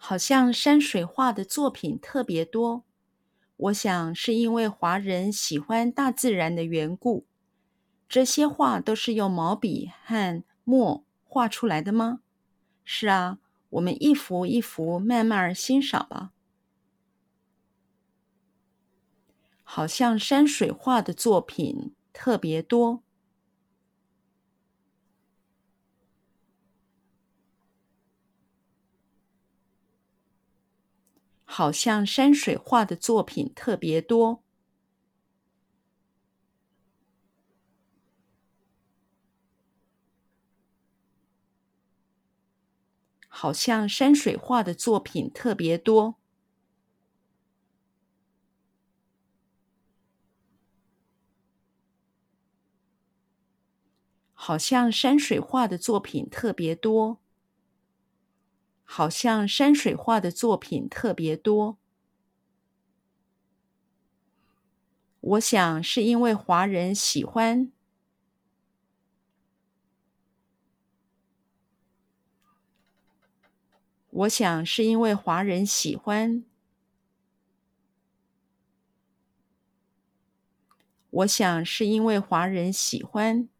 好像山水画的作品特别多，我想是因为华人喜欢大自然的缘故。这些画都是用毛笔和墨画出来的吗？是啊，我们一幅一幅慢慢欣赏吧。好像山水画的作品特别多。好像山水画的作品特别多。好像山水画的作品特别多。好像山水画的作品特别多。好像山水画的作品特别多，我想是因为华人喜欢。我想是因为华人喜欢。我想是因为华人喜欢。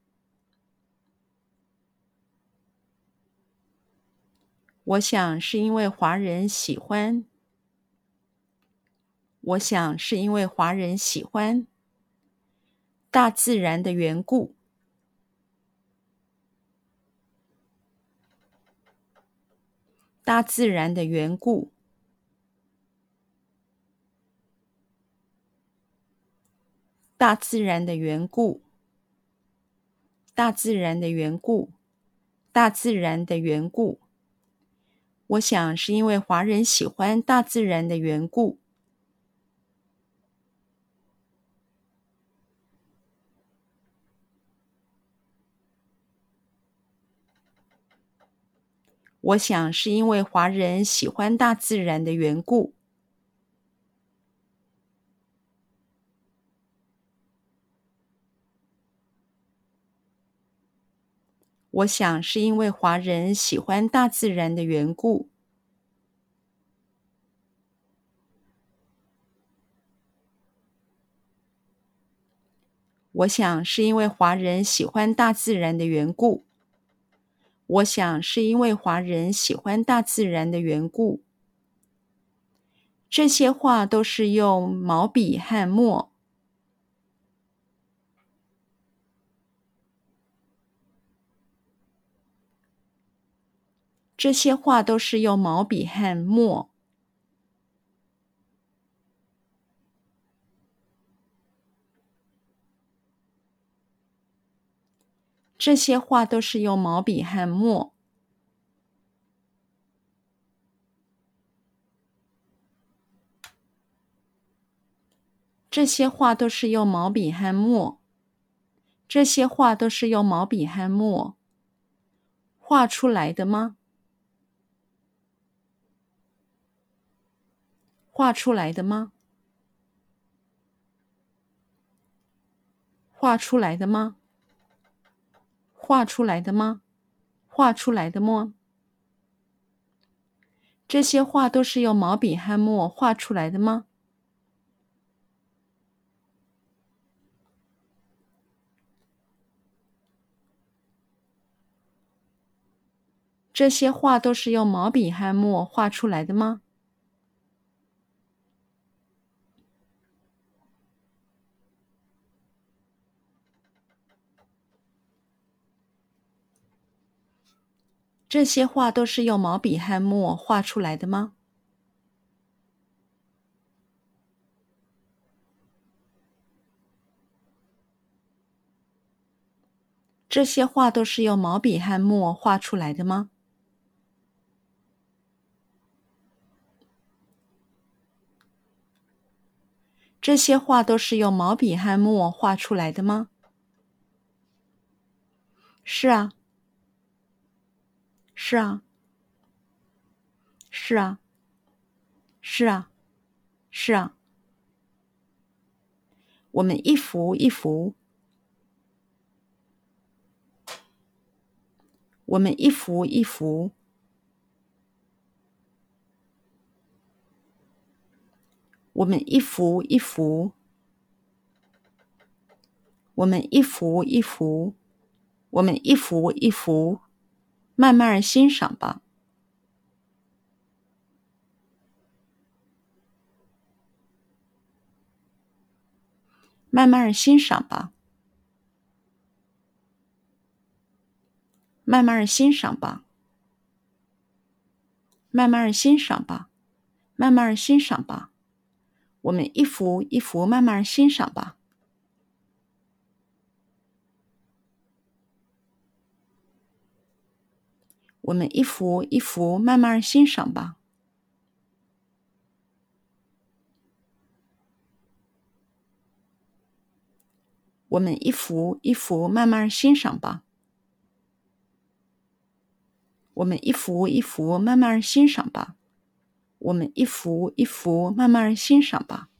我想是因为华人喜欢。我想是因为华人喜欢大自然的缘故。大自然的缘故。大自然的缘故。大自然的缘故。大自然的缘故。我想是因为华人喜欢大自然的缘故。我想是因为华人喜欢大自然的缘故。我想是因为华人喜欢大自然的缘故。我想是因为华人喜欢大自然的缘故。我想是因为华人喜欢大自然的缘故。这些画都是用毛笔和墨。这些画都是用毛笔和墨。这些画都是用毛笔和墨。这些画都是用毛笔和墨。这些画都是用毛笔和墨画出来的吗？画出来的吗？画出来的吗？画出来的吗？画出来的吗？这些画都是用毛笔和墨画出来的吗？这些画都是用毛笔和墨画出来的吗？这些画都是用毛笔和墨画出来的吗？这些画都是用毛笔和墨画出来的吗？这些画都是用毛笔和墨画出来的吗？是啊。是啊，是啊，是啊，是啊。我们一幅一幅，我们一幅一幅，我们一幅一幅，我们一幅一幅，我们一幅一幅，慢慢欣赏吧。慢慢欣赏吧。慢慢欣赏吧。慢慢欣赏吧。慢慢欣赏吧。我们一幅一幅慢慢欣赏吧。我们一幅一幅慢慢欣赏吧。我们一幅一幅慢慢欣赏吧。我们一幅一幅慢慢欣赏吧。我们一幅一幅慢慢欣赏吧。